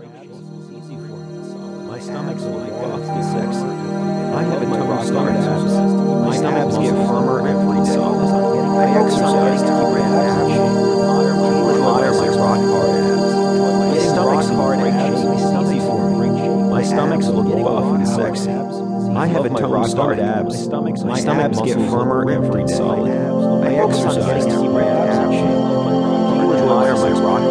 My stomach's buff and sexy. I have a rock hard abs. My stomachs get firmer every day. I exercise to keep my abs in shape. Admire my rock hard abs. My stomach's hard abs. Easy for me. My stomach's little buff and sexy. I have a toned hard abs. My stomachs get firmer every day. I exercise to keep my abs in shape. Admire my rock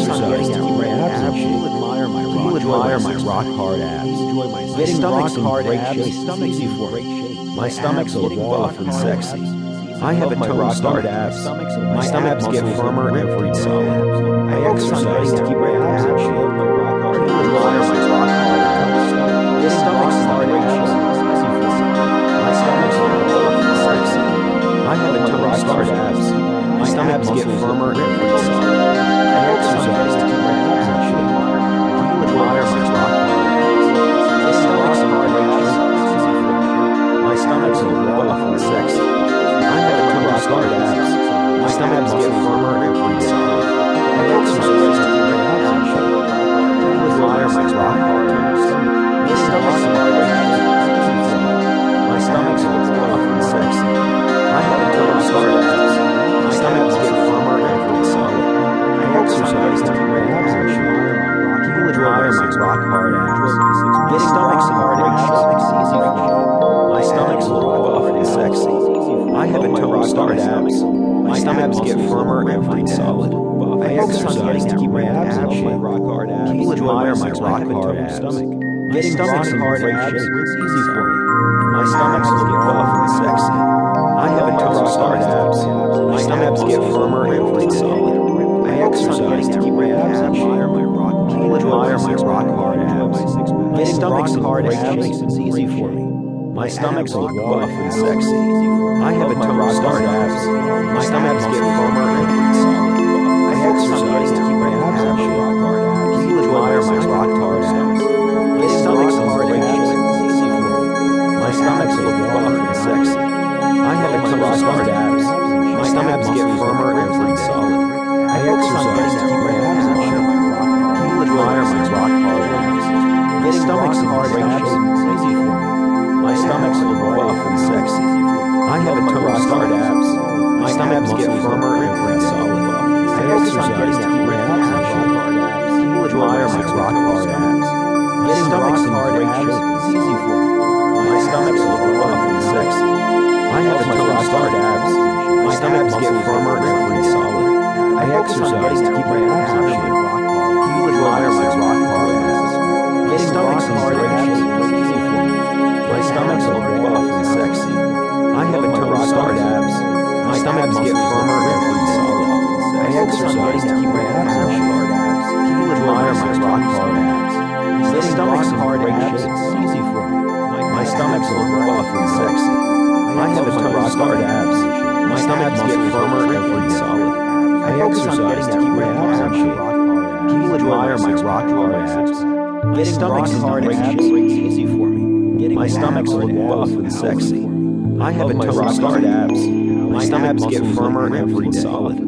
exercise to keep my abs in shape. People admire my rock hard abs. Getting rock hard abs is easy for me. My stomach's a little buff and sexy. I have a toned hard abs. My stomachs get firmer every solid. I exercise to keep my abs in shape. People admire my rock hard abs. This stomach's hard abs. My stomach's a little buff and sexy. I have a toned hard abs. My stomachs get firmer every solid. I firmer every solid. I exercise to keep my abs in shape. People admire my rock hard abs. Getting rock hard abs is easy for me. My stomach's little buff and sexy. I have a toned hard abs. My stomachs get firmer every solid. I exercise to keep my abs in shape. People admire my rock hard abs. Getting rock hard abs is easy for me. My stomach's little buff and sexy. I have a toned hard abs. My Stomach's hard abs. Easy for me. My stomach's a little buff and sexy. I have a toned hard abs. My stomachs get firmer every solid. I exercise to keep my abs in shape. People admire my rock hard abs. My stomach's hard abs is easy for me. My stomach's a little buff and sexy. I have a toned hard abs. My stomachs get firmer every solid. I exercise to keep my abs in shape. Firmer every solid. I exercise to keep my abs in shape. People admire my rock hard abs. My stomach's abs easy for me. My stomach's a little buff and sexy. I have a toned hard abs. My stomachs get firmer every solid.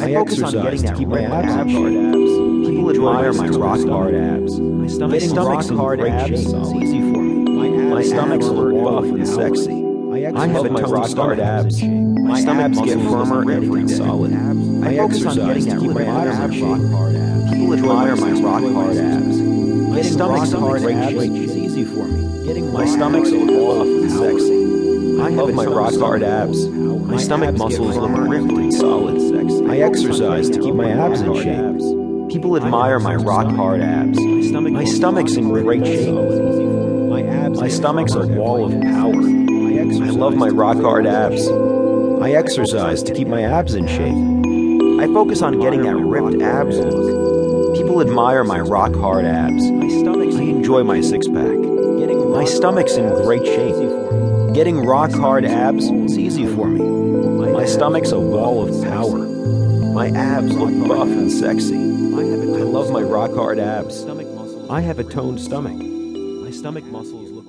I exercise to keep my abs in shape. People admire my rock hard abs. My stomach's hard abs is easy for me. My stomach's a little buff and sexy. I have a toned hard abs. My stomachs get firmer every solid. I exercise to keep my abs in shape. People admire my rock hard abs. My stomach's hard abs is easy for me. Getting My stomach's buff and sexy. I have my rock hard abs. My stomach muscles look ripped and solid. I exercise to keep my abs in shape. People admire my rock hard abs. My stomach's in great shape. My stomach's a wall of power. I love my rock hard abs. I exercise to keep my abs in shape. I focus on getting that ripped abs look. People admire my rock hard abs. I enjoy my six pack. My stomach's in great shape. Getting rock hard abs is easy for me. My stomach's a wall of power. My abs look buff and sexy. I love my rock hard abs. I have a toned stomach. My stomach muscles